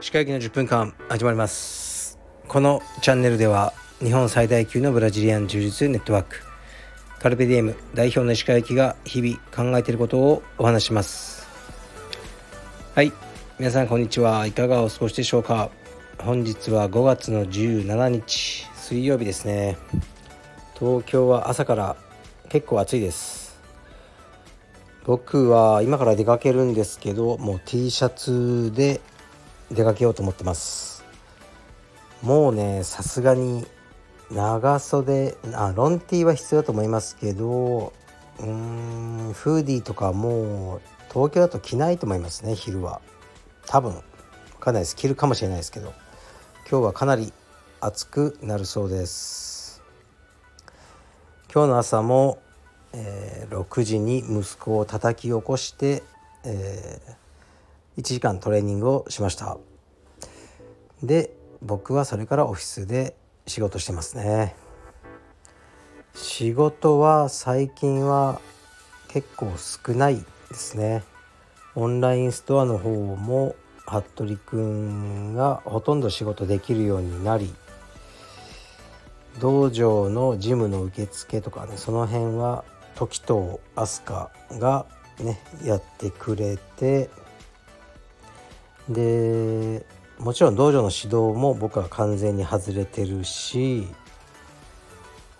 歯科医の10分間始まります。このチャンネルでは日本最大級のブラジリアン柔術ネットワークカルペディエム代表の歯科医が日々考えていることをお話します。はい皆さんこんにちは。いかがお過ごしでしょうか。本日は5月の17日水曜日ですね。東京は朝から結構暑いです。僕は今から出かけるんですけどもう T シャツで出かけようと思ってます。もうねさすがに長袖あロンティーは必要だと思いますけどうーんフーディーとかもう東京だと着ないと思いますね昼は。多分かんないです。着るかもしれないですけど。今日はかなり暑くなるそうです。今日の朝も、えー、6時に息子を叩き起こして、えー、1時間トレーニングをしました。で僕はそれからオフィスで仕事してますね。仕事は最近は結構少ないですね。オンラインストアの方も服部くんがほとんど仕事できるようになり道場のジムの受付とかねその辺は時と飛鳥がねやってくれてでもちろん道場の指導も僕は完全に外れてるし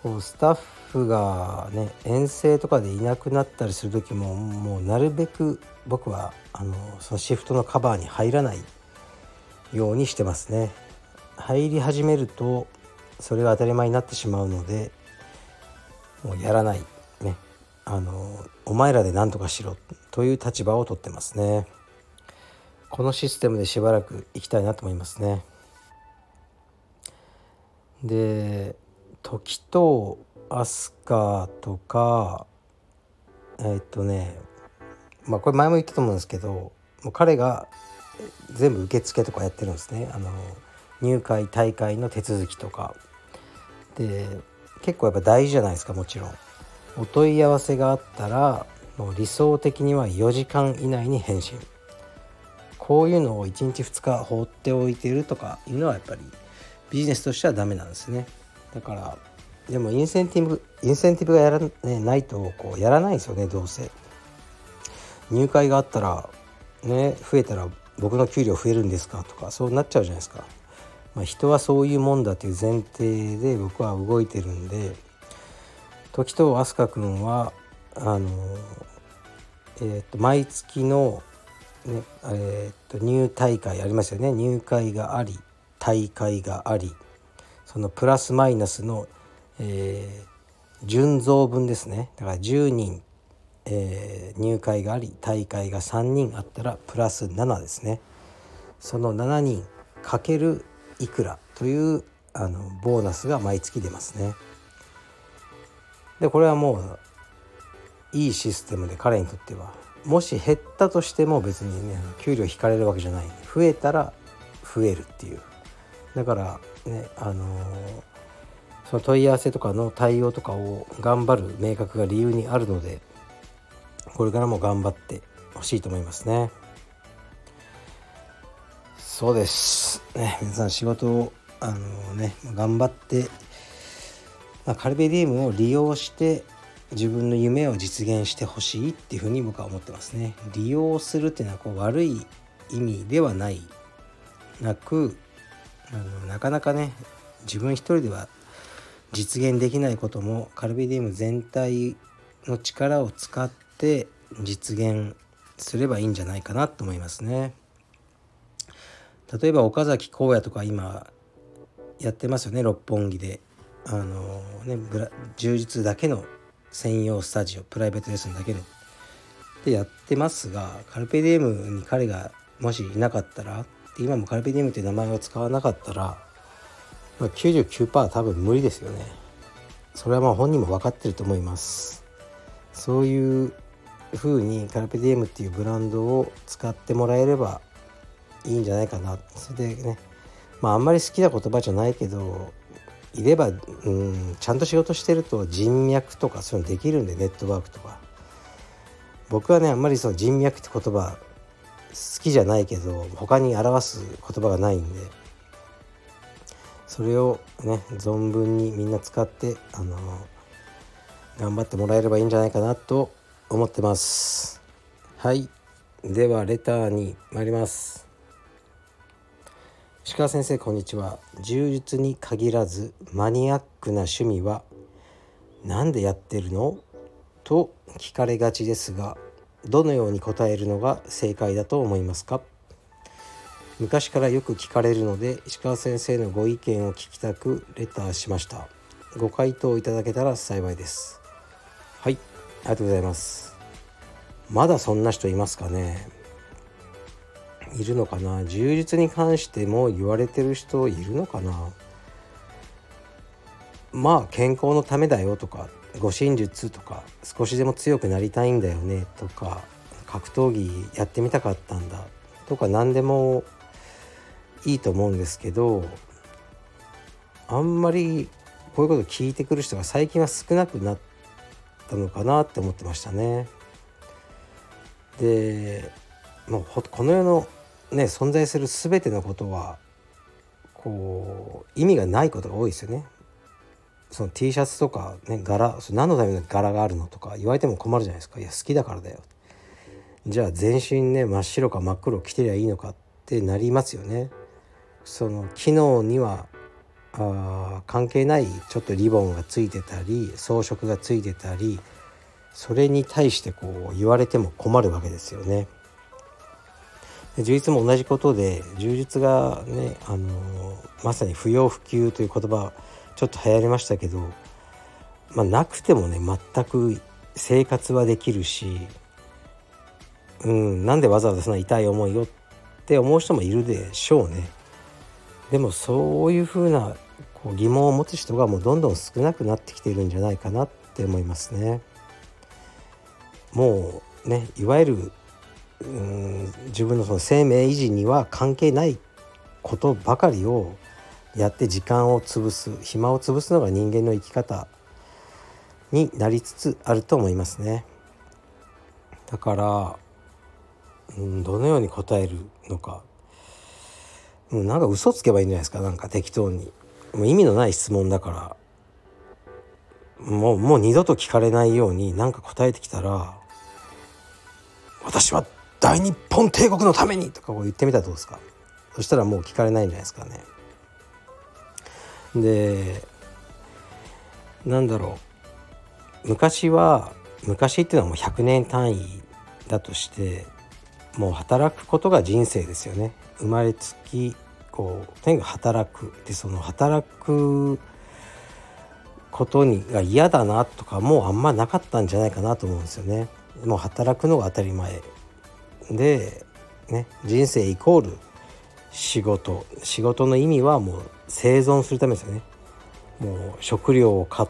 こうスタッフがね遠征とかでいなくなったりする時ももうなるべく僕はあのそのシフトのカバーに入らないようにしてますね。入り始めるとそれが当たり前になってしまうのでもうやらないあのお前らで何とかしろという立場をとってますね。このシステムでしばらくいきたいなと思いますね。で時と飛鳥とかえ、っとねまあこれ前も言ったと思うんですけどもう彼が全部受付とかやってるんですねあの入会大会の手続きとかで結構やっぱ大事じゃないですかもちろんお問い合わせがあったらもう理想的には4時間以内に返信。こういうのを1日2日放っておいてるとかいうのはやっぱりビジネスとしてはダメなんですね。だからでもインセンティブインセンティブがやら、ね、ないとこうやらないですよねどうせ。入会があったらね増えたら僕の給料増えるんですかとかそうなっちゃうじゃないですか、まあ、人はそういうもんだという前提で僕は動いてるんで時と飛鳥君はあのえー、と毎月のねえー、と入大会ありますよね。入会があり大会がありそのプラスマイナスの、えー、純増分ですね。だから10人、えー、入会があり大会が3人あったらプラス7ですね。その7人かけるいくらというあのボーナスが毎月出ますね。でこれはもういいシステムで彼にとってはもし減ったとしても別にね給料引かれるわけじゃない。増えたら増えるっていう。だからねあのー、その問い合わせとかの対応とかを頑張る明確が理由にあるのでこれからも頑張ってほしいと思いますね。そうです。ね皆さん仕事をあのー、ね頑張って、まあ、カルベディウムを利用して自分の夢を実現してほしいっていうふうに僕は思ってますね。利用するっていうのはこう悪い意味ではないなくあのなかなかね自分一人では実現できないこともカルビディウム全体の力を使って実現すればいいんじゃないかなと思いますね。例えば岡崎荒野とか今やってますよね六本木で。あのね充実だけの専用スタジオプライベートレッスンだけのでやってますがカルペディウムに彼がもしいなかったら今もカルペディウムという名前を使わなかったら、まあ、99%多分無理ですよね。それはまあ本人も分かってると思います。そういう風にカルペディウムっていうブランドを使ってもらえればいいんじゃないかな。それでねまああんまり好きな言葉じゃないけどいれば、うん、ちゃんと仕事してると人脈とかそういうのできるんでネットワークとか。僕はねあんまりその人脈って言葉好きじゃないけど他に表す言葉がないんで。それをね存分にみんな使ってあの頑張ってもらえればいいんじゃないかなと思ってます。はい。ではレターに参ります。石川先生こんにちは。柔術に限らずマニアックな趣味は何でやってるの？と聞かれがちですがどのように答えるのが正解だと思いますか？昔からよく聞かれるので石川先生のご意見を聞きたくレターしました。ご回答いただけたら幸いです。はいありがとうございます。まだそんな人いますかね？いるのかな？充実に関しても言われてる人いるのかな？まあ健康のためだよとか護身術とか少しでも強くなりたいんだよねとか格闘技やってみたかったんだ。とか何でもいいと思うんですけどあんまりこういうこと聞いてくる人が最近は少なくなったのかなって思ってましたね。でもうこの世のね存在する全てのことはこう意味がないことが多いですよね。その T シャツとかね柄何のための柄があるのとか言われても困るじゃないですかいや好きだからだよじゃあ全身ね真っ白か真っ黒着てりゃいいのかってなりますよねその機能にはあ関係ないちょっとリボンがついてたり装飾がついてたりそれに対してこう言われても困るわけですよね。充実も同じことで充実がね、あの、まさに不要不急という言葉ちょっと流行りましたけど、まあ、なくてもね全く生活はできるし、うん、なんでわざわざそんな痛い思いをって思う人もいるでしょうね。でもそういうふうなこう疑問を持つ人がもうどんどん少なくなってきているんじゃないかなって思いますね。もうねいわゆるうん自分のその生命維持には関係ないことばかりをやって時間を潰す暇を潰すのが人間の生き方になりつつあると思いますね。だから、うん、どのように答えるのか、うん、なんか嘘つけばいいんじゃないですかなんか適当に。もう意味のない質問だからもうもう二度と聞かれないように何か答えてきたら「私は大日本帝国のために!」とかこう言ってみたらどうですか？そしたらもう聞かれないんじゃないですかね。でなんだろう昔は昔っていうのはもう100年単位だとしてもう働くことが人生ですよね生まれつきこうとにかく働くでその働くことにが嫌だなとかもうあんまなかったんじゃないかなと思うんですよね。もう働くのが当たり前で、ね、人生イコール仕事。仕事の意味はもう生存するためですよね。もう食料を買っ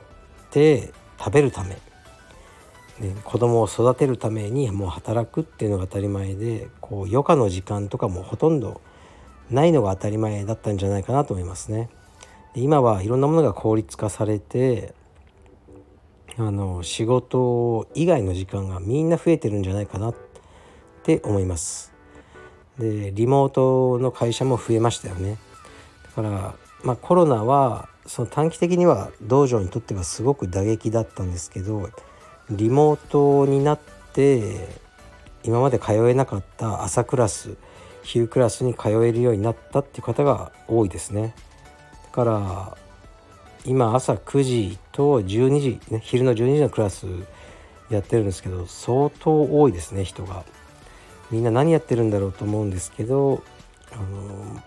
て食べるため、ね、子供を育てるためにもう働くっていうのが当たり前でこう余暇の時間とかもほとんどないのが当たり前だったんじゃないかなと思いますね。で今はいろんなものが効率化されてあの仕事以外の時間がみんな増えてるんじゃないかなっって思います。でリモートの会社も増えましたよねだから、まあ、コロナはその短期的には道場にとってはすごく打撃だったんですけどリモートになって今まで通えなかった朝クラス昼クラスに通えるようになったっていう方が多いですねだから今朝9時と12時、ね、昼の12時のクラスやってるんですけど相当多いですね人が。みんな何やってるんだろうと思うんですけどあの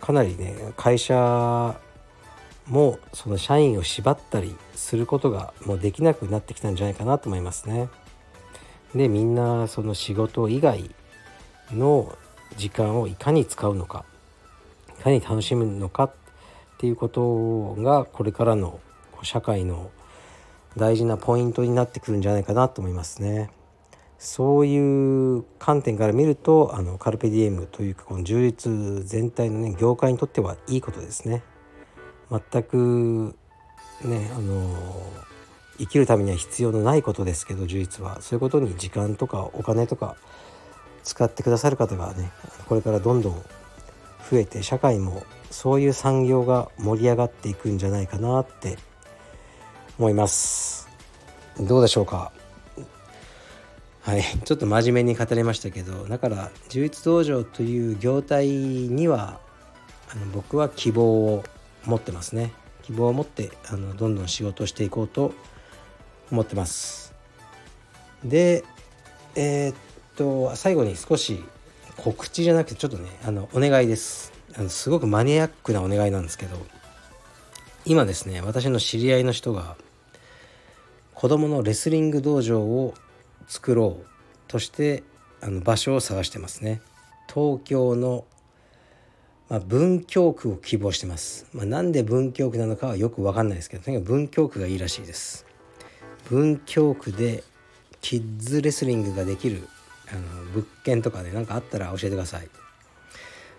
かなりね会社もその社員を縛ったりすることがもうできなくなってきたんじゃないかなと思いますね。でみんなその仕事以外の時間をいかに使うのかいかに楽しむのかっていうことがこれからの社会の大事なポイントになってくるんじゃないかなと思いますね。そういう観点から見るとあのカルペディエムというかこの充実全体のね業界にとってはいいことですね。全くねあの生きるためには必要のないことですけど充実は。そういうことに時間とかお金とか使ってくださる方がねこれからどんどん増えて社会もそういう産業が盛り上がっていくんじゃないかなって思います。どうでしょうか？はい。ちょっと真面目に語りましたけどだから充実道場という業態にはあの僕は希望を持ってますね。希望を持ってあのどんどん仕事をしていこうと思ってます。でえー、っと最後に少し告知じゃなくてちょっとねあのお願いです。あのすごくマニアックなお願いなんですけど今ですね私の知り合いの人が子供のレスリング道場を作ろうとしてあの場所を探してますね。東京の、まあ、文京区を希望してます、まあ、なんで文京区なのかはよく分かんないですけどとにかく文京区がいいらしいです。文京区でキッズレスリングができるあの物件とかで何かあったら教えてください。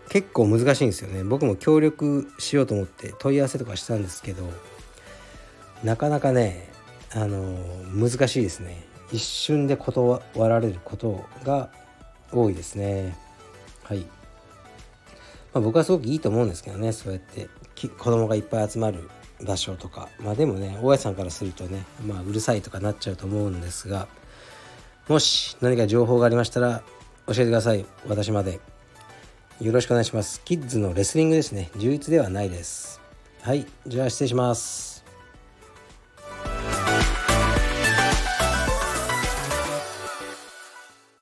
結構難しいんですよね。僕も協力しようと思って問い合わせとかしたんですけどなかなかねあの難しいですね。一瞬で断られることが多いですね。はい、まあ、僕はすごくいいと思うんですけどね。そうやって子供がいっぱい集まる場所とか。まあでもね大家さんからするとねまあうるさいとかなっちゃうと思うんですがもし何か情報がありましたら教えてください。私まで。よろしくお願いします。キッズのレスリングですね。充実ではないです。はい。じゃあ失礼します。